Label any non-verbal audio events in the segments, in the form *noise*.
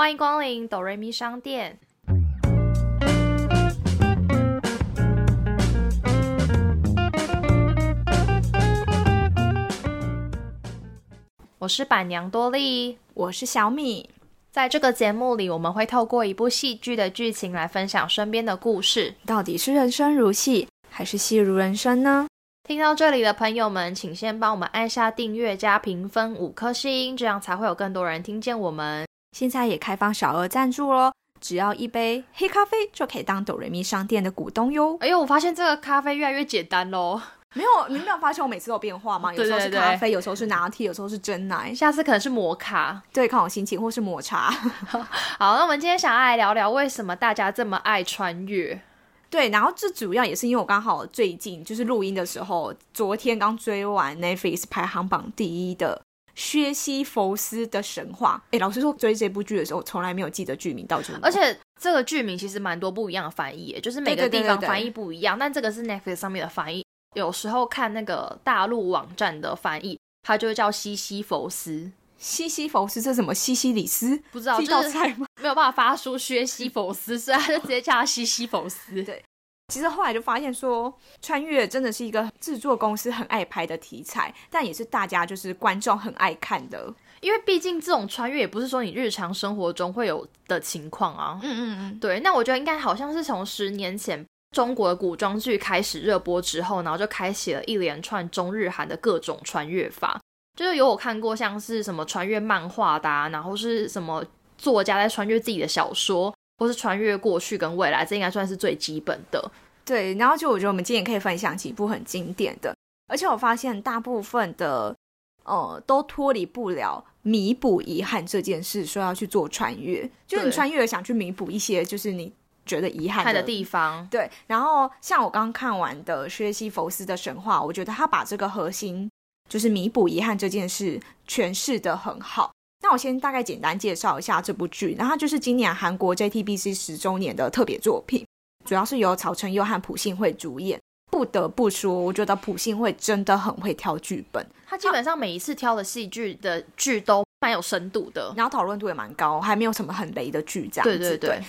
欢迎光临哆瑞咪商店。我是板娘多莉，我是小米。在这个节目里，我们会透过一部戏剧的剧情来分享身边的故事。到底是人生如戏，还是戏如人生呢？听到这里的朋友们，请先帮我们按下订阅加评分五颗星，这样才会有更多人听见我们。现在也开放小额赞助喽，只要一杯黑咖啡就可以当哆瑞咪商店的股东哟。哎呦，我发现这个咖啡越来越简单喽。没有，你没有发现我每次都有变化吗？*laughs* 有时候是咖啡，有时候是拿铁，有时候是真奶，下次可能是摩卡，对，看我心情，或是抹茶。*laughs* 好，那我们今天想要来聊聊为什么大家这么爱穿越。对，然后这主要也是因为我刚好最近就是录音的时候，昨天刚追完 Netflix 排行榜第一的薛西弗斯的神话。哎，老实说，追这部剧的时候，从来没有记得剧名到底。而且这个剧名其实蛮多不一样的翻译，就是每个地方翻译不一样。但这个是 Netflix 上面的翻译。有时候看那个大陆网站的翻译，它就叫西西弗斯。西西弗斯这什么？西西里斯？不知道，道菜吗？*laughs* 没有办法发出薛西弗斯，所以他就直接叫他西西弗斯。对，其实后来就发现说，穿越真的是一个制作公司很爱拍的题材，但也是大家就是观众很爱看的。因为毕竟这种穿越也不是说你日常生活中会有的情况啊。嗯嗯嗯。对，那我觉得应该好像是从十年前。中国的古装剧开始热播之后，然后就开启了一连串中日韩的各种穿越法。就是有我看过像是什么穿越漫画的，然后是什么作家在穿越自己的小说，或是穿越过去跟未来，这应该算是最基本的。对，然后就我觉得我们今天可以分享几部很经典的，而且我发现大部分的呃都脱离不了弥补遗憾这件事，说要去做穿越，就是你穿越想去弥补一些，就是你。觉得遗憾的地方，对。然后像我刚看完的薛西弗斯的神话，我觉得他把这个核心就是弥补遗憾这件事诠释的很好。那我先大概简单介绍一下这部剧，然后就是今年韩国 JTBC 十周年的特别作品，主要是由曹承佑和朴信惠主演。不得不说，我觉得朴信惠真的很会挑剧本，他基本上每一次挑的戏剧的剧都蛮有深度的，然后讨论度也蛮高，还没有什么很雷的剧这样子。对对对。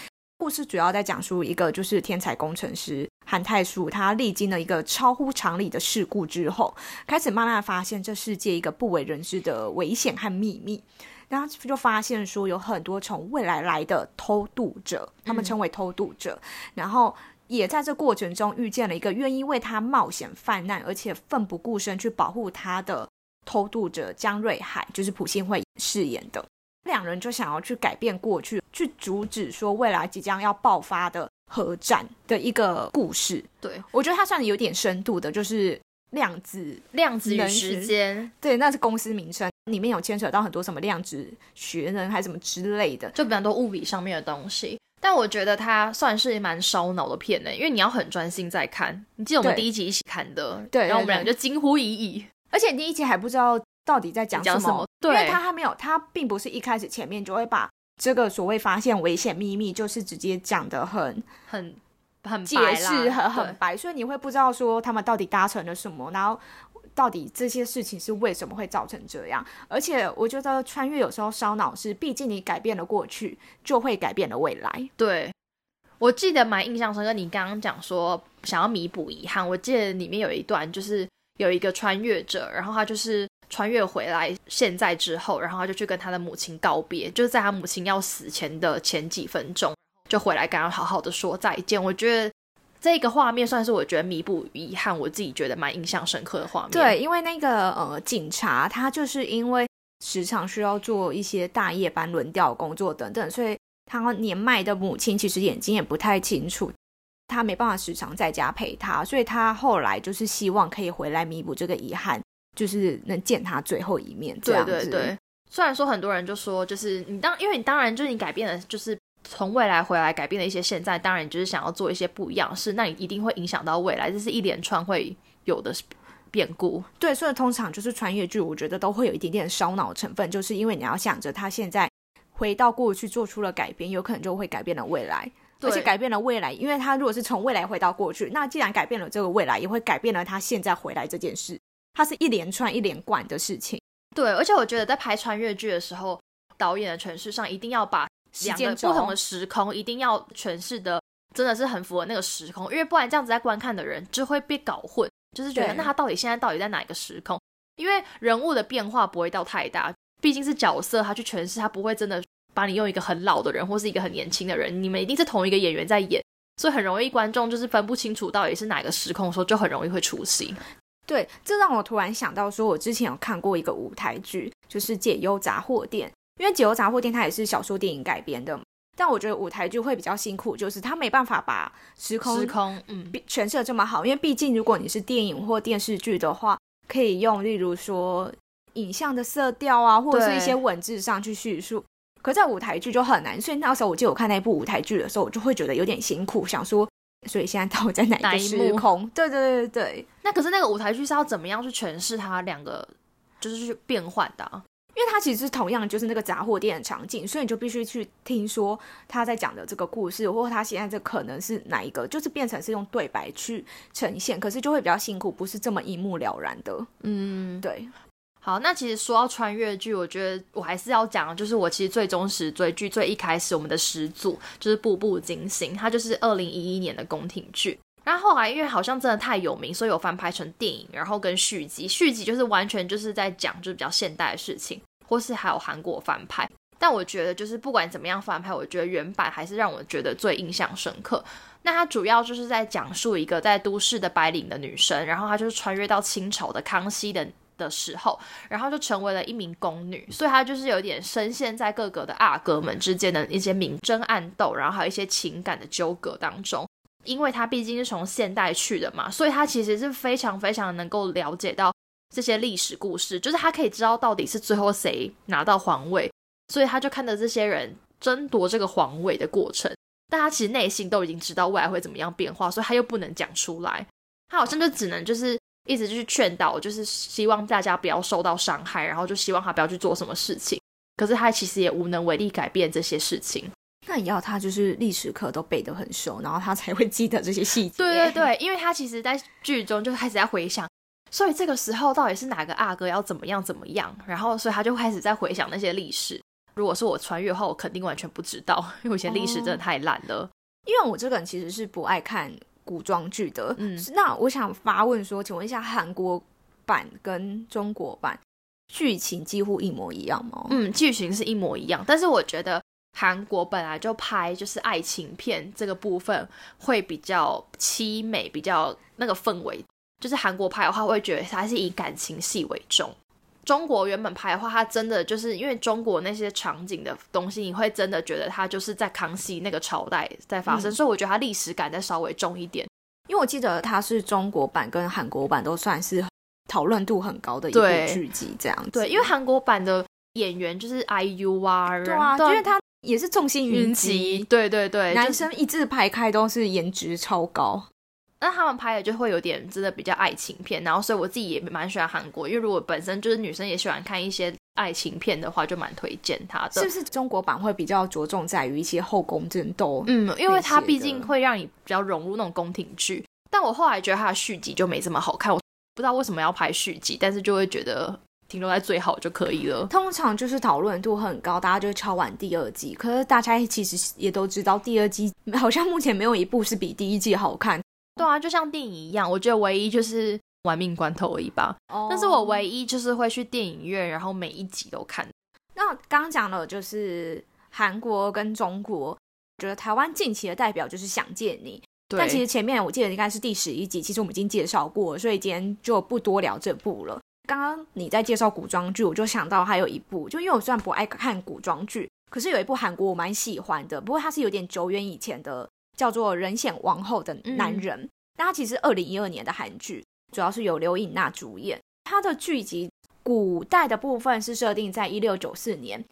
故事主要在讲述一个就是天才工程师韩泰树，他历经了一个超乎常理的事故之后，开始慢慢发现这世界一个不为人知的危险和秘密，然后就发现说有很多从未来来的偷渡者，他们称为偷渡者，然后也在这过程中遇见了一个愿意为他冒险犯难，而且奋不顾身去保护他的偷渡者江瑞海，就是朴信惠饰演的。两人就想要去改变过去，去阻止说未来即将要爆发的核战的一个故事。对我觉得它算有点深度的，就是量子量子与时间。对，那是公司名称，里面有牵扯到很多什么量子学人，还是什么之类的，就比较多物理上面的东西。但我觉得它算是蛮烧脑的片呢，因为你要很专心在看。你记得我们第一集一起看的，对，然后我们俩就惊呼已矣，而且第一集还不知道。到底在讲什么？对因为他还没有，他并不是一开始前面就会把这个所谓发现危险秘密，就是直接讲的很很很解释很很白，所以你会不知道说他们到底达成了什么，然后到底这些事情是为什么会造成这样。而且我觉得穿越有时候烧脑是，毕竟你改变了过去，就会改变了未来。对，我记得蛮印象深刻。你刚刚讲说想要弥补遗憾，我记得里面有一段就是有一个穿越者，然后他就是。穿越回来现在之后，然后他就去跟他的母亲告别，就是在他母亲要死前的前几分钟，就回来跟他好好的说再见。我觉得这个画面算是我觉得弥补遗憾，我自己觉得蛮印象深刻的画面。对，因为那个呃警察他就是因为时常需要做一些大夜班轮调工作等等，所以他年迈的母亲其实眼睛也不太清楚，他没办法时常在家陪他，所以他后来就是希望可以回来弥补这个遗憾。就是能见他最后一面，这样子。对对对。虽然说很多人就说，就是你当，因为你当然就是你改变了，就是从未来回来改变了一些现在，当然你就是想要做一些不一样的事，那你一定会影响到未来，这是一连串会有的变故。对，所以通常就是穿越剧，我觉得都会有一点点烧脑成分，就是因为你要想着他现在回到过去做出了改变，有可能就会改变了未来，而且改变了未来，因为他如果是从未来回到过去，那既然改变了这个未来，也会改变了他现在回来这件事。它是一连串、一连贯的事情。对，而且我觉得在拍穿越剧的时候，导演的诠释上一定要把两个不同的时空，一定要诠释的真的是很符合那个时空，因为不然这样子在观看的人就会被搞混，就是觉得那他到底现在到底在哪一个时空？因为人物的变化不会到太大，毕竟是角色，他去诠释，他不会真的把你用一个很老的人或是一个很年轻的人，你们一定是同一个演员在演，所以很容易观众就是分不清楚到底是哪个时空的时候，就很容易会出戏。对，这让我突然想到，说我之前有看过一个舞台剧，就是《解忧杂货店》，因为《解忧杂货店》它也是小说电影改编的，但我觉得舞台剧会比较辛苦，就是它没办法把时空时空，嗯，诠释的这么好，因为毕竟如果你是电影或电视剧的话，可以用例如说影像的色调啊，或者是一些文字上去叙述。可在舞台剧就很难，所以那时候我记得我看那部舞台剧的时候，我就会觉得有点辛苦，想说，所以现在到底在哪一个时空？对对对对对，那可是那个舞台剧是要怎么样去诠释它两个就是去变换的、啊？因为它其实同样就是那个杂货店的场景，所以你就必须去听说他在讲的这个故事，或者他现在这可能是哪一个，就是变成是用对白去呈现，可是就会比较辛苦，不是这么一目了然的。嗯，对，好，那其实说到穿越剧，我觉得我还是要讲，就是我其实最忠实追剧最一开始我们的始祖就是《步步惊心》，它就是二零一一年的宫廷剧。然后后来因为好像真的太有名，所以有翻拍成电影，然后跟续集。续集就是完全就是在讲就是比较现代的事情，或是还有韩国翻拍。但我觉得就是不管怎么样翻拍，我觉得原版还是让我觉得最印象深刻。那它主要就是在讲述一个在都市的白领的女生，然后她就是穿越到清朝的康熙的的时候，然后就成为了一名宫女，所以她就是有点深陷在各个的阿哥们之间的一些明争暗斗，然后还有一些情感的纠葛当中。因为她毕竟是从现代去的嘛，所以她其实是非常非常能够了解到这些历史故事，就是她可以知道到底是最后谁拿到皇位，所以她就看着这些人争夺这个皇位的过程。但她其实内心都已经知道未来会怎么样变化，所以她又不能讲出来，她好像就只能就是一直就是劝导，就是希望大家不要受到伤害，然后就希望他不要去做什么事情。可是他其实也无能为力改变这些事情。那也要他就是历史课都背得很熟，然后他才会记得这些细节。对对对，因为他其实在剧中就开始在回想，所以这个时候到底是哪个阿哥要怎么样怎么样，然后所以他就开始在回想那些历史。如果是我穿越后，我肯定完全不知道，因为我以前历史真的太烂了。因为我这个人其实是不爱看古装剧的。嗯那我想发问说，请问一下，韩国版跟中国版剧情几乎一模一样吗？嗯，剧情是一模一样，但是我觉得韩国本来就拍就是爱情片这个部分会比较凄美，比较那个氛围。就是韩国拍的话，会觉得它是以感情戏为重。中国原本拍的话，它真的就是因为中国那些场景的东西，你会真的觉得它就是在康熙那个朝代在发生，嗯所以我觉得它历史感再稍微重一点。因为我记得它是中国版跟韩国版都算是讨论度很高的一部剧集，这样子。对，因为韩国版的演员就是 IU 啊，对啊，因为他也是众星云云集，，对对对，男生一字排开都是颜值超高。那他们拍的就会有点真的比较爱情片，然后所以我自己也蛮喜欢韩国，因为如果本身就是女生也喜欢看一些爱情片的话，就蛮推荐它的。是不是中国版会比较着重在于一些后宫争斗？嗯，因为它毕竟会让你比较融入那种宫廷剧，但我后来觉得它的续集就没这么好看，我不知道为什么要拍续集，但是就会觉得停留在最好就可以了。通常就是讨论度很高，大家就会敲完第二季。可是大家其实也都知道，第二季好像目前没有一部是比第一季好看。对啊，就像电影一样，我觉得唯一就是玩命关头而已吧。但是我唯一就是会去电影院，然后每一集都看。那刚刚讲了就是韩国跟中国，觉得台湾近期的代表就是《想见你》。对，但其实前面我记得应该是第十一集，其实我们已经介绍过了，所以今天就不多聊这部了。刚刚你在介绍古装剧，我就想到还有一部，就因为我虽然不爱看古装剧，可是有一部韩国我蛮喜欢的，不过它是有点久远以前的，叫做《人显王后的男人》。那它其实二零一二年的韩剧，主要是由刘颖娜主演。它的剧集古代的部分是设定在一六九四年，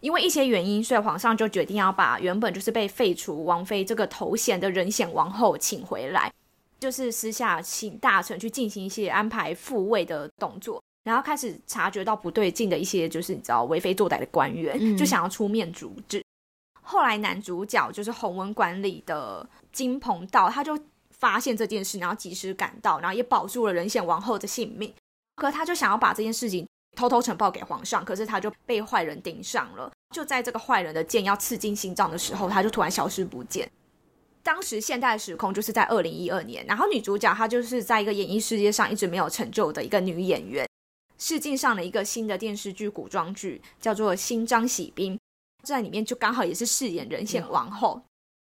因为一些原因，所以皇上就决定要把原本就是被废除王妃这个头衔的仁显王后请回来，就是私下请大臣去进行一些安排复位的动作，然后开始察觉到不对劲的一些就是你知道为非作歹的官员，嗯就想要出面阻止。后来男主角就是弘文馆里的金鹏道，他就发现这件事，然后及时赶到，然后也保住了仁显王后的性命。可他就想要把这件事情偷偷呈报给皇上，可是他就被坏人盯上了。就在这个坏人的剑要刺进心脏的时候，他就突然消失不见。当时现代时空就是在二零一二年，然后女主角她就是在一个演艺世界上一直没有成就的一个女演员，试镜上了一个新的电视剧古装剧，叫做《新张喜兵》，在里面就刚好也是饰演人显王后。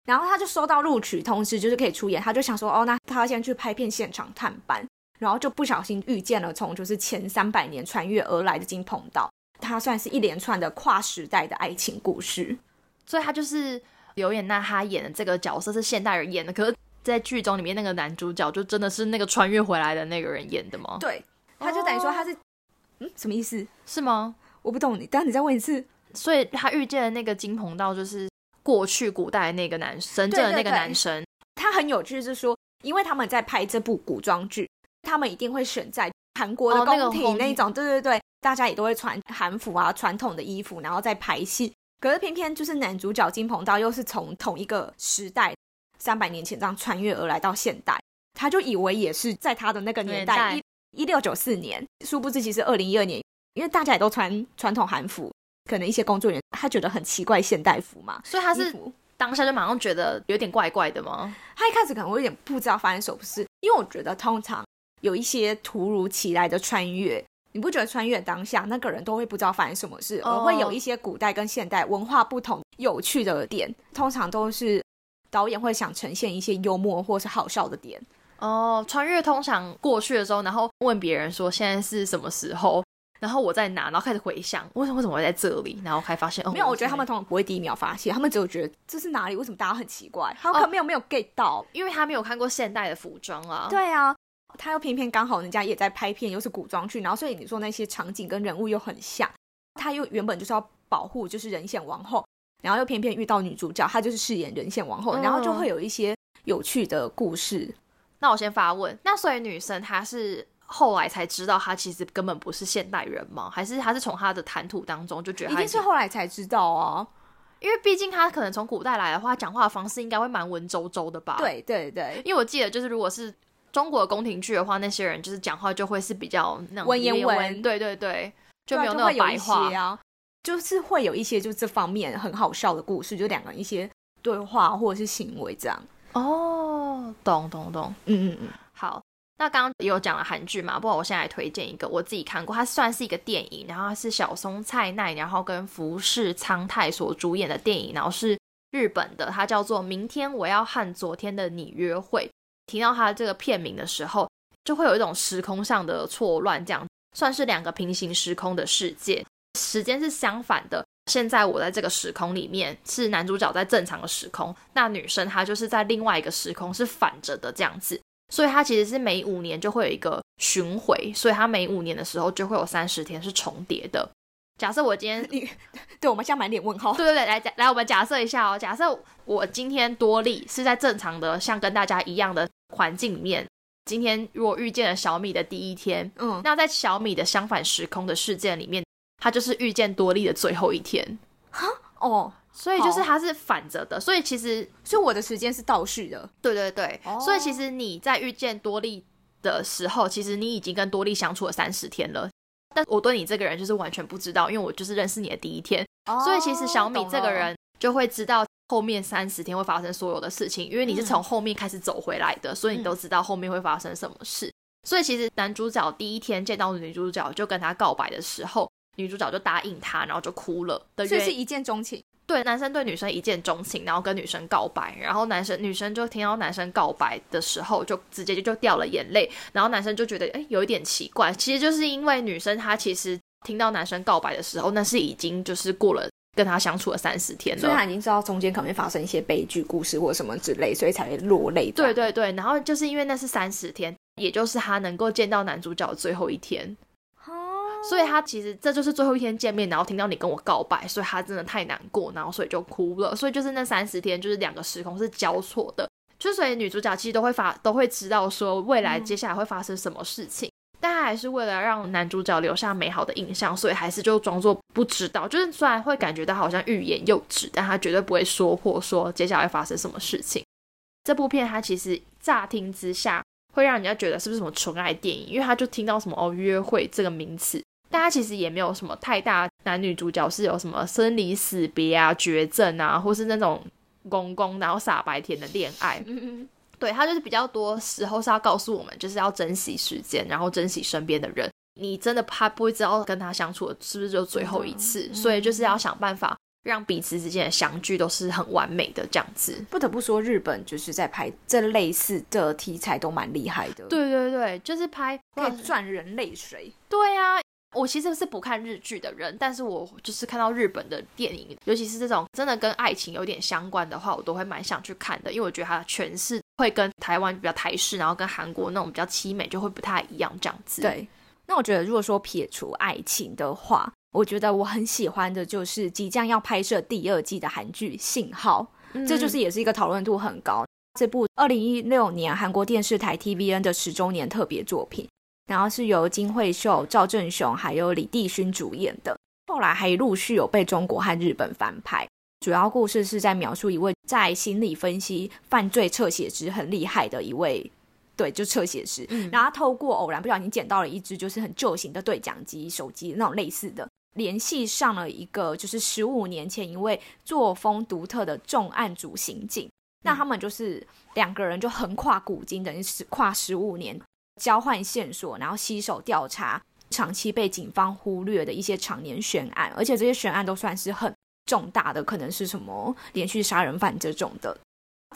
然后他就收到录取通知，就是可以出演，他就想说，哦，那他先去拍片现场探班，然后就不小心遇见了从就是前三百年穿越而来的金鹏道，他算是一连串的跨时代的爱情故事，所以他就是刘演娜，他演的这个角色是现代人演的，可是，在剧中里面那个男主角就真的是那个穿越回来的那个人演的吗？对，他就等于说他是，嗯，什么意思？是吗？我不懂你，等下你再问一次。所以他遇见的那个金鹏道就是过去古代那个男神正的那个男生，他很有趣，是说，因为他们在拍这部古装剧，他们一定会选在韩国的宫廷那种，对对对，大家也都会穿韩服啊，传统的衣服，然后再拍戏。可是偏偏就是男主角金鹏道又是从同一个时代三百年前这样穿越而来到现代，他就以为也是在他的那个年年代代。一一六九四年，殊不知其实二零一二年，因为大家也都穿传统韩服，可能一些工作人员他觉得很奇怪现代服嘛，所以他是当下就马上觉得有点怪怪的吗？他一开始可能会有点不知道发生什么事，因为我觉得通常有一些突如其来的穿越，你不觉得穿越当下那个人都会不知道发生什么事，哦而会有一些古代跟现代文化不同有趣的点，通常都是导演会想呈现一些幽默或是好笑的点。哦，穿越通常过去的时候，然后问别人说现在是什么时候，然后我在哪，然后开始回想为什么为什么会在这里，然后才发现哦，没有，我觉得他们通常不会第一秒发现，他们只有觉得这是哪里，为什么大家很奇怪，他们可没有、没有 get 到。因为他没有看过现代的服装啊，对啊，他又偏偏刚好人家也在拍片，又是古装剧，然后所以你说那些场景跟人物又很像，他又原本就是要保护就是人显王后，然后又偏偏遇到女主角，她就是饰演人显王后，嗯。然后就会有一些有趣的故事。那我先发问，那所以女生她是后来才知道他其实根本不是现代人吗？还是他是从他的谈吐当中就觉得一定是后来才知道啊。因为毕竟他可能从古代来的话，讲话的方式应该会蛮文绉绉的吧？，对对对，因为我记得就是如果是中国的宫廷剧的话，那些人就是讲话就会是比较那种文言文对对对，就没有那种白话。啊，就是会有一些就这方面很好笑的故事，就两个人一些对话或者是行为这样。哦，懂懂懂。嗯嗯嗯，好，那刚刚也有讲了韩剧嘛，不过我现在推荐一个我自己看过，它算是一个电影，然后它是小松菜奈，然后跟福士苍太所主演的电影，然后是日本的，它叫做《明天我要和昨天的你约会》。提到它这个片名的时候，就会有一种时空上的错乱，这样算是两个平行时空的世界，时间是相反的。现在我在这个时空里面是男主角在正常的时空，那女生她就是在另外一个时空是反着的这样子，所以它其实是每五年就会有一个巡回，所以它每五年的时候就会有三十天是重叠的。假设我今天你 *laughs* 对我们现在满脸问号。对对对，来假来，我们假设一下哦。假设我今天多利是在正常的像跟大家一样的环境里面，今天如果遇见了小米的第一天，嗯，那在小米的相反时空的事件里面，它就是遇见多利的最后一天，哈哦，所以就是它是反着的。所以其实所以我的时间是倒叙的。对对对，哦所以其实你在遇见多利的时候，其实你已经跟多利相处了三十天了。但我对你这个人就是完全不知道，因为我就是认识你的第一天，所以其实小米这个人就会知道后面三十天会发生所有的事情，因为你是从后面开始走回来的，所以你都知道后面会发生什么事。所以其实男主角第一天见到女主角就跟她告白的时候，女主角就答应他，然后就哭了的原因。所以是一见钟情。对，男生对女生一见钟情，然后跟女生告白，然后男生女生就听到男生告白的时候，就直接就就掉了眼泪，然后男生就觉得哎有一点奇怪，其实就是因为女生她其实听到男生告白的时候，那是已经就是过了跟他相处了三十天了。所以他已经知道中间可能会发生一些悲剧故事或什么之类，所以才会落泪。对，对对，然后就是因为那是三十天，也就是他能够见到男主角最后一天，所以他其实这就是最后一天见面，然后听到你跟我告白，所以他真的太难过，然后所以就哭了。所以就是那三十天，就是两个时空是交错的，就所以女主角其实都会发都会知道说未来接下来会发生什么事情。但她还是为了让男主角留下美好的印象，所以还是就装作不知道。就是虽然会感觉到好像欲言又止，但他绝对不会说破说接下来会发生什么事情。这部片它其实乍听之下会让人家觉得是不是什么纯爱电影，因为他就听到什么哦约会这个名词，但它其实也没有什么太大男女主角是有什么生离死别啊、绝症啊，或是那种公公然后傻白甜的恋爱。嗯嗯，对，他就是比较多时候是要告诉我们，就是要珍惜时间，然后珍惜身边的人。你真的怕不会知道跟他相处的是不是就最后一次，所以就是要想办法让彼此之间的相聚都是很完美的这样子。不得不说，日本就是在拍这类似的题材都蛮厉害的，，对对对，就是拍可以赚人泪水。对啊，我其实是不看日剧的人，但是我就是看到日本的电影，尤其是这种真的跟爱情有点相关的话，我都会蛮想去看的，因为我觉得它诠释会跟台湾比较台式，然后跟韩国那种比较凄美就会不太一样这样子。，对，那我觉得如果说撇除爱情的话，我觉得我很喜欢的就是即将要拍摄第二季的韩剧《信号》，这就是也是一个讨论度很高。这部二零一六年韩国电视台 TVN 的十周年特别作品，然后是由金惠秀、赵正雄还有李帝勋主演的。后来还陆续有被中国和日本翻拍。主要故事是在描述一位在心理分析犯罪侧写值很厉害的一位，对，就侧写师。嗯然后他透过偶然不小心捡到了一只就是很旧型的对讲机手机那种类似的，联系上了一个就是十五年前一位作风独特的重案组刑警。那他们就是两个人就横跨古今，等于是跨十五年，交换线索，然后携手调查长期被警方忽略的一些常年悬案，而且这些悬案都算是很重大的，可能是什么连续杀人犯这种的。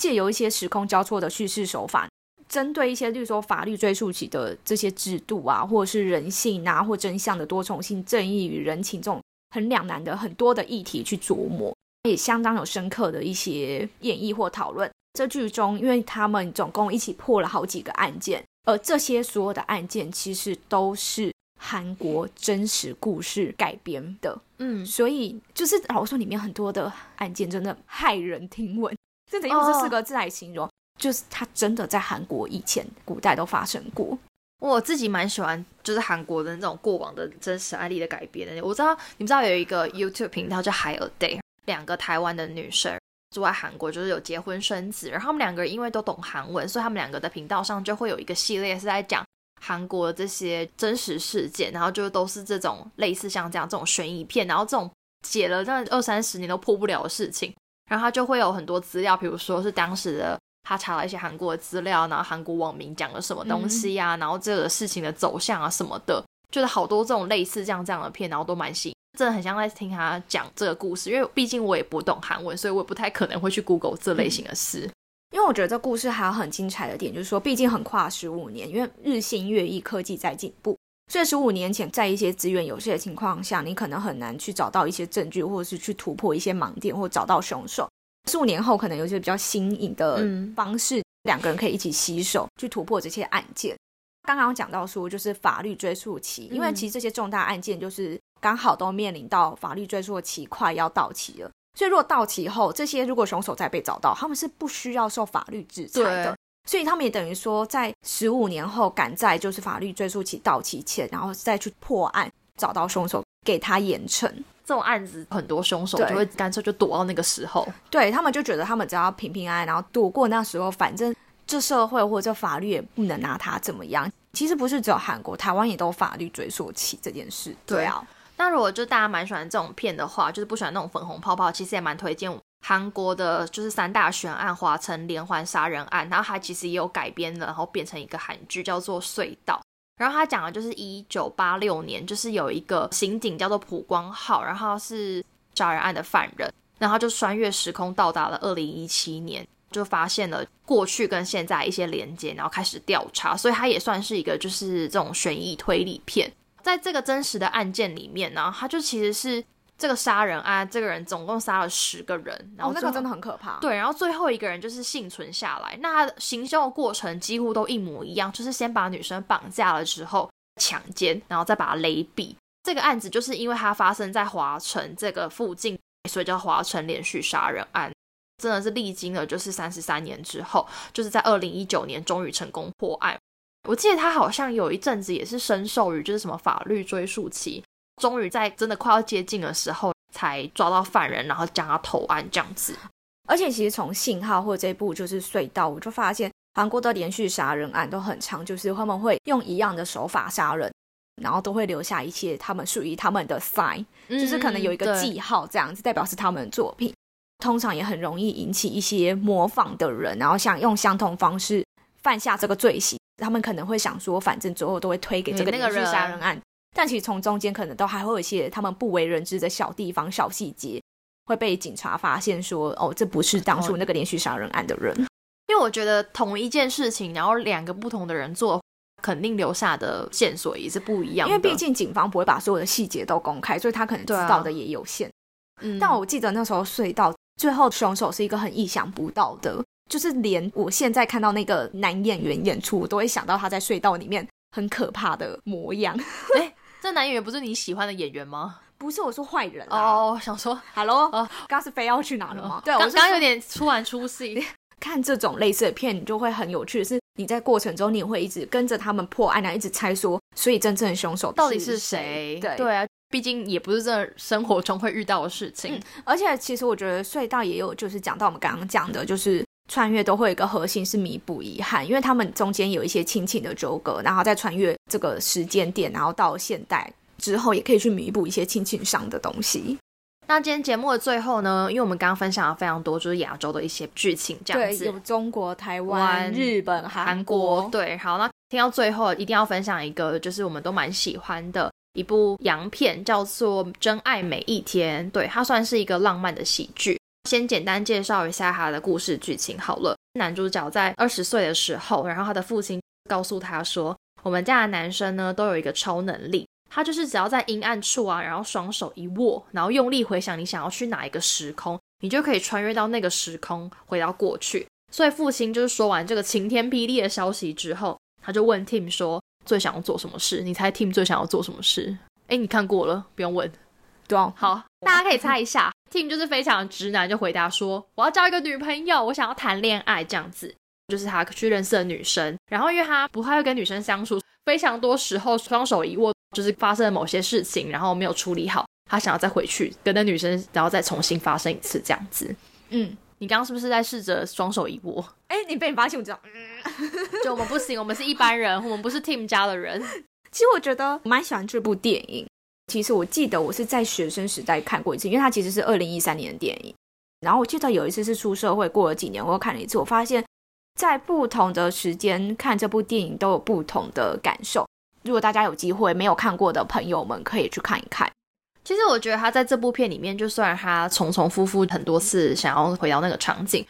借由一些时空交错的叙事手法，针对一些，例如说法律追溯期的这些制度啊，或者是人性啊，或真相的多重性、正义与人情这种很两难的很多的议题去琢磨，也相当有深刻的一些演绎或讨论。这剧中，因为他们总共一起破了好几个案件，而这些所有的案件其实都是韩国真实故事改编的，嗯，所以就是老实说，里面很多的案件真的骇人听闻，真的用这四个字来形容，就是它真的在韩国以前古代都发生过。我自己蛮喜欢，就是韩国的那种过往的真实案例的改编的。我知道你们知道有一个 YouTube 频道叫海尔 Day，两个台湾的女生住在韩国，就是有结婚生子，然后他们两个因为都懂韩文，所以他们两个的频道上就会有一个系列是在讲韩国的这些真实事件，然后就都是这种类似像这样这种悬疑片，然后这种解了那二三十年都破不了的事情，然后他就会有很多资料，比如说是当时的。他查了一些韩国的资料，然后韩国网民讲了什么东西呀、然后这个事情的走向啊什么的，就是好多这种类似这样这样的片，然后都蛮吸引，真的很像在听他讲这个故事。因为毕竟我也不懂韩文，所以我也不太可能会去 Google 这类型的事。因为我觉得这故事还有很精彩的点，就是说，毕竟很跨十五年，因为日新月异，科技在进步，所以十五年前在一些资源有限的情况下，你可能很难去找到一些证据，或者是去突破一些盲点，或找到凶手。十五年后，可能有一些比较新颖的嗯方式，两个人可以一起携手去突破这些案件。刚刚讲到说，就是法律追诉期，因为嗯其实这些重大案件就是刚好都面临到法律追溯期快要到期了。所以，如果到期后，这些如果凶手再被找到，他们是不需要受法律制裁的。所以他们也等于说，在十五年后赶在就是法律追诉期到期前，然后再去破案，找到凶手，给他严惩。这种案子很多凶手对就会干脆就躲到那个时候。对他们就觉得他们只要平平安安，然后躲过那时候，反正这社会或者法律也不能拿他怎么样。其实不是只有韩国，台湾也都有法律追溯期这件事。对啊，那如果就大家蛮喜欢这种片的话，就是不喜欢那种粉红泡泡，其实也蛮推荐韩国的，就是三大悬案华城连环杀人案，然后它其实也有改编了，然后变成一个韩剧叫做《隧道》。然后他讲的就是一九八六年，就是有一个刑警叫做普光浩，然后是杀人案的犯人，然后就穿越时空到达了二零一七年，就发现了过去跟现在一些连接，然后开始调查，所以他也算是一个就是这种悬疑推理片。在这个真实的案件里面呢，他就其实是这个杀人案，这个人总共杀了十个人，然后哦，那个真的很可怕。对，然后最后一个人就是幸存下来。那行凶的过程几乎都一模一样，就是先把女生绑架了之后强奸，然后再把她勒毙。这个案子就是因为它发生在华城这个附近，所以叫华城连续杀人案。真的是历经了就是三十三年之后，就是在二零一九年终于成功破案。我记得他好像有一阵子也是深受于就是什么法律追溯期，终于在真的快要接近的时候才抓到犯人，然后将他投案这样子。而且其实从信号或这部就是隧道，我就发现韩国的连续杀人案都很长，就是他们会用一样的手法杀人。然后都会留下一些他们属于他们的 sign，就是可能有一个记号这样子，代表是他们的作品。通常也很容易引起一些模仿的人，然后想用相同方式犯下这个罪行。他们可能会想说，反正最后都会推给这个嗯那个连续杀人人案，但其实从中间可能都还会有一些他们不为人知的小地方、小细节，会被警察发现说，哦，这不是当初那个连续杀人案的人。因为我觉得同一件事情，然后两个不同的人做，肯定留下的线索也是不一样的。因为毕竟警方不会把所有的细节都公开，所以他可能知道的也有限。嗯，但我记得那时候隧道最后凶手是一个很意想不到的，就是连我现在看到那个男演员演出，我都会想到他在隧道里面很可怕的模样。*laughs* 这男演员不是你喜欢的演员吗？不是我说坏人啊哦，想说，Hello，哦刚刚是非要去哪了吗？对，我刚刚有点突然出戏。*laughs* 看这种类似的片，你就会很有趣的是，你在过程中你会一直跟着他们破案，然后一直猜说，所以真正的凶手到底是是谁？对对啊，毕竟也不是这生活中会遇到的事情。而且其实我觉得隧道也有，就是讲到我们刚刚讲的，就是穿越都会有一个核心是弥补遗憾，因为他们中间有一些亲情的纠葛，然后再穿越这个时间点，然后到现代之后，也可以去弥补一些亲情上的东西。那今天节目的最后呢，因为我们刚刚分享了非常多就是亚洲的一些剧情，这样，子有。中国、台湾湾、日本、韩韩国对，好，那听到最后一定要分享一个，就是我们都蛮喜欢的一部洋片，叫做《真爱每一天》。对，它算是一个浪漫的喜剧。先简单介绍一下他的故事剧情好了。男主角在二十岁的时候，然后他的父亲告诉他说，我们家的男生呢都有一个超能力。他就是只要在阴暗处啊，然后双手一握，然后用力回想你想要去哪一个时空，你就可以穿越到那个时空，回到过去。所以父亲就是说完这个晴天霹雳的消息之后，他就问 Tim 说最想要做什么事？你猜 Tim 最想要做什么事？哎，你看过了，不用问。好，大家可以猜一下。Tim 就是非常直男，就回答说我要交一个女朋友，我想要谈恋爱这样子。就是他去认识的女生，然后因为他不太会跟女生相处，非常多时候双手一握，就是发生了某些事情，然后没有处理好，他想要再回去跟那女生，然后再重新发生一次这样子。嗯，你刚刚是不是在试着双手一握？哎，你被你发现，我知道。就我们不行，我们是一般人，我们不是 Team 家的人。*laughs* 其实我觉得我蛮喜欢这部电影。其实我记得我是在学生时代看过一次，因为它其实是二零一三年的电影。然后我记得有一次是出社会过了几年，我又看了一次，我发现，在不同的时间看这部电影都有不同的感受。如果大家有机会没有看过的朋友们，可以去看一看。其实我觉得他在这部片里面，就虽然他重重复复很多次想要回到那个场景，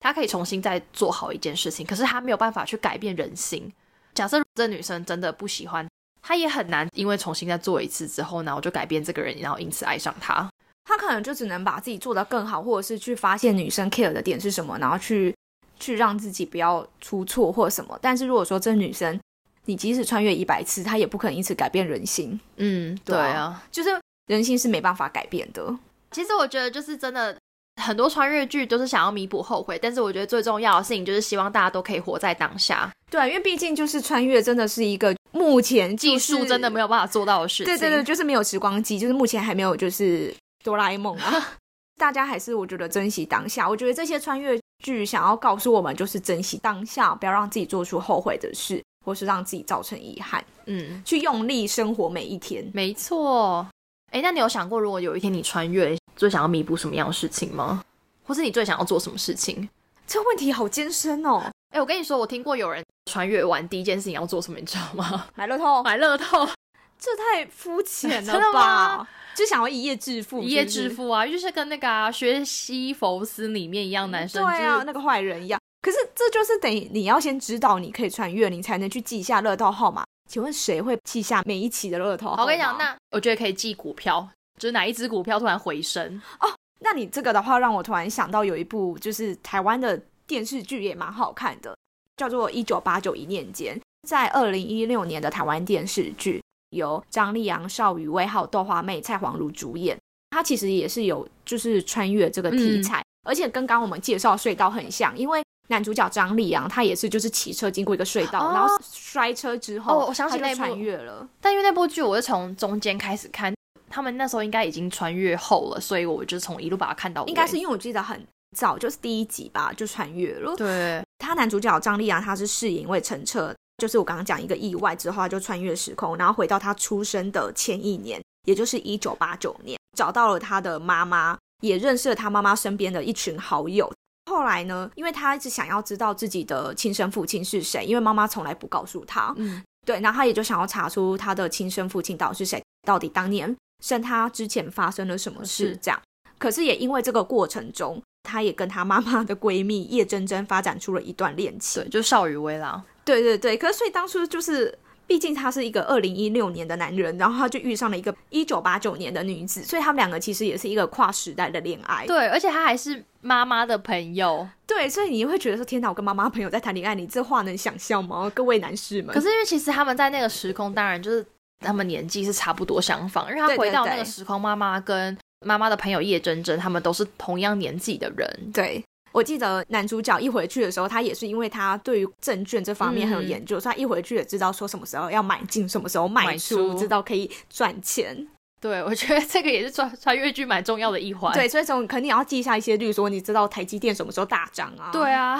他可以重新再做好一件事情，可是他没有办法去改变人心。假设这女生真的不喜欢，他也很难因为重新再做一次之后，呢，我就改变这个人，然后因此爱上他。他可能就只能把自己做得更好，或者是去发现女生 care 的点是什么，然后去去让自己不要出错或什么。但是如果说这女生，你即使穿越一百次，她也不可能因此改变人心。嗯，对啊对啊。就是人心是没办法改变的。其实我觉得就是真的。很多穿越剧都是想要弥补后悔，但是我觉得最重要的事情就是希望大家都可以活在当下。对，因为毕竟就是穿越真的是一个目前、技术真的没有。有办法做到的事情。对对对，就是没有时光机，就是目前还没有就是哆啦 A 梦啊。*laughs* 大家还是我觉得珍惜当下。我觉得这些穿越剧想要告诉我们，就是珍惜当下，不要让自己做出后悔的事，或是让自己造成遗憾，嗯，去用力生活每一天。没错。哎，那你有想过，如果有一天你穿越，最想要弥补什么样的事情吗？或是你最想要做什么事情？这问题好艰深哦。哎，我跟你说，我听过有人穿越完第一件事情要做什么，你知道吗？*laughs* 买乐透，买乐透，*laughs* 这太肤浅 *laughs* 真的了吧吗？就想要一夜致富，一夜致富啊，就是跟那个啊《学西佛斯》里面一样，男生对啊，就是那个坏人一样。可是这就是等于你要先知道你可以穿越，你才能去记下乐透号码。请问谁会记下每一期的乐透？好我跟你讲，那我觉得可以记股票，就是哪一只股票突然回升哦，那你这个的话，让我突然想到有一部就是台湾的电视剧也蛮好看的，叫做《一九八九一念间》，在二零一六年的台湾电视剧，由张丽阳、邵雨薇还有豆花妹蔡黄如主演。它其实也是有就是穿越这个题材，而且跟刚刚我们介绍隧道很像，因为男主角张丽阳他也是就是骑车经过一个隧道，哦然后摔车之后，哦我想起那部穿越了。但因为那部剧我是从中间开始看，他们那时候应该已经穿越后了，所以我就从一路把它看到。应该是因为我记得很早，就是第一集吧就穿越了。对，他男主角张丽阳，他是饰演一位陈澈，就是我刚刚讲一个意外之后，他就穿越时空，然后回到他出生的前一年，也就是一九八九年，找到了他的妈妈，也认识了他妈妈身边的一群好友。后来呢，因为他一直想要知道自己的亲生父亲是谁，因为妈妈从来不告诉他。嗯，对，然后他也就想要查出他的亲生父亲到底是谁，到底当年生他之前发生了什么事是这样。可是也因为这个过程中，她也跟她妈妈的闺蜜叶真真发展出了一段恋情。对，就少女薇啦。对对对，可是所以当初就是，毕竟他是一个二零一六年的男人，然后他就遇上了一个一九八九年的女子，所以他们两个其实也是一个跨时代的恋爱。对，而且他还是妈妈的朋友。对，所以你会觉得说，天哪，我跟妈妈朋友在谈恋爱，你这话能想象吗？各位男士们。可是因为其实他们在那个时空，当然就是他们年纪是差不多相仿，因为他回到那个时空，妈妈跟妈妈的朋友叶真真，他们都是同样年纪的人。对，我记得男主角一回去的时候，他也是因为他对于证券这方面很有研究，所以他一回去也知道说什么时候要买进，什么时候卖出，出知道可以赚钱。对，我觉得这个也是穿穿越剧蛮重要的一环。对，所以从肯定也要记下一些，例如说你知道台积电什么时候大涨啊？对。啊，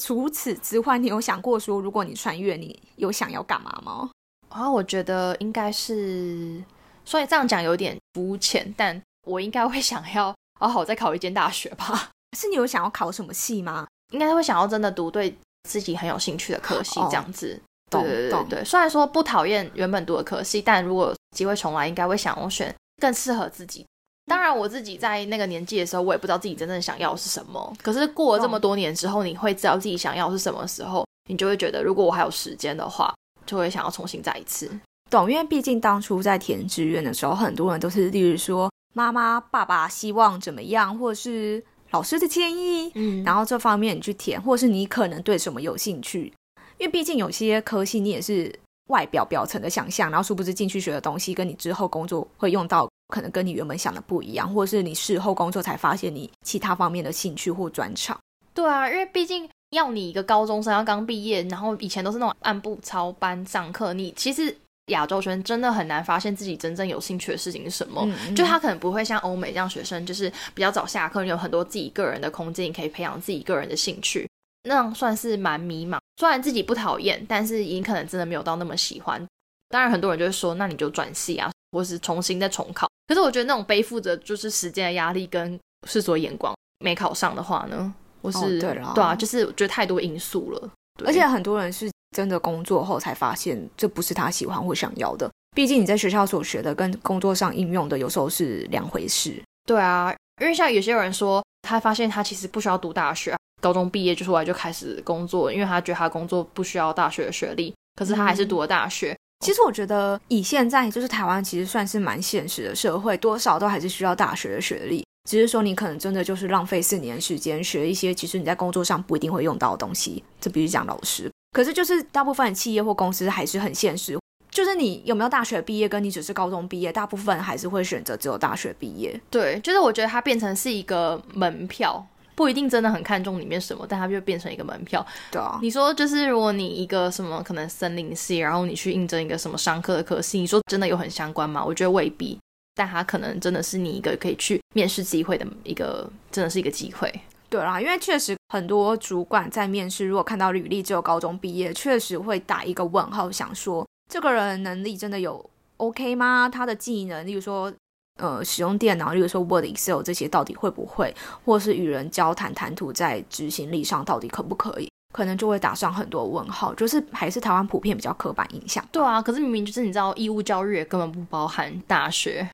除此之外，你有想过说，如果你穿越，你有想要干嘛吗？然后我觉得应该是，所以这样讲有点肤浅，但我应该会想要好好再考一间大学吧。*laughs* 是你有想要考什么系吗？应该会想要真的读对自己很有兴趣的科系哦这样子。懂对对对对，虽然说不讨厌原本读的科系，但如果有机会重来，应该会想要选更适合自己。当然，我自己在那个年纪的时候，我也不知道自己真正想要的是什么。可是过了这么多年之后，你会知道自己想要的是什么时候，你就会觉得，如果我还有时间的话，就会想要重新再一次。懂，因为毕竟当初在填志愿的时候，很多人都是，例如说妈妈、爸爸希望怎么样，或者是老师的建议，嗯然后这方面你去填，或是你可能对什么有兴趣，因为毕竟有些科系你也是外表表层的想象，然后殊不知进去学的东西跟你之后工作会用到，可能跟你原本想的不一样，或者是你事后工作才发现你其他方面的兴趣或专长。对啊，因为毕竟要你一个高中生要刚毕业，然后以前都是那种按部操班上课，你其实亚洲圈真的很难发现自己真正有兴趣的事情是什么。嗯就他可能不会像欧美这样，学生就是比较早下课，你有很多自己个人的空间，你可以培养自己个人的兴趣，那样算是蛮迷茫。虽然自己不讨厌，但是你可能真的没有到那么喜欢。当然，很多人就会说，那你就转系啊，或是重新再重考。可是我觉得那种背负着就是时间的压力跟世俗的眼光，没考上的话呢，我是、哦对啦啊，就是我觉得太多因素了。而且很多人是真的工作后才发现这不是他喜欢或想要的。毕竟你在学校所学的跟工作上应用的有时候是两回事。对啊，因为像有些人说，他发现他其实不需要读大学，高中毕业就出来就开始工作，因为他觉得他工作不需要大学的学历，可是他还是读了大学。其实我觉得以现在就是台湾其实算是蛮现实的社会，多少都还是需要大学的学历。只是说你可能真的就是浪费四年时间学一些其实你在工作上不一定会用到的东西，这比如讲老师。可是就是大部分的企业或公司还是很现实，就是你有没有大学毕业，跟你只是高中毕业，大部分还是会选择只有大学毕业。对，就是我觉得它变成是一个门票，不一定真的很看重里面什么，但它就变成一个门票。对啊，你说，就是如果你一个什么可能森林系，然后你去应征一个什么商科的科系，你说真的有很相关吗？我觉得未必，但它可能真的是你一个可以去面试机会的一个，真的是一个机会。对啦，因为确实很多主管在面试，如果看到履历只有高中毕业，确实会打一个问号，想说这个人能力真的有 OK 吗？他的技能，例如说呃使用电脑，例如说 Word、Excel 这些到底会不会，或是与人交谈谈吐在执行力上到底可不可以？可能就会打上很多问号，就是还是台湾普遍比较刻板印象。对啊，可是明明就是你知道，义务教育也根本不包含大学。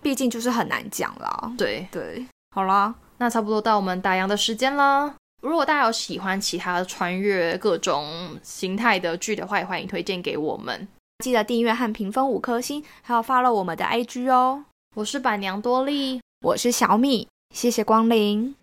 毕竟就是很难讲啦。对，对，好啦，那差不多到我们打烊的时间了。如果大家有喜欢其他穿越各种形态的剧的话，也欢迎推荐给我们。记得订阅和评分五颗星，还有 follow 我们的 IG 哦。我是板娘多莉，我是小米，谢谢光临。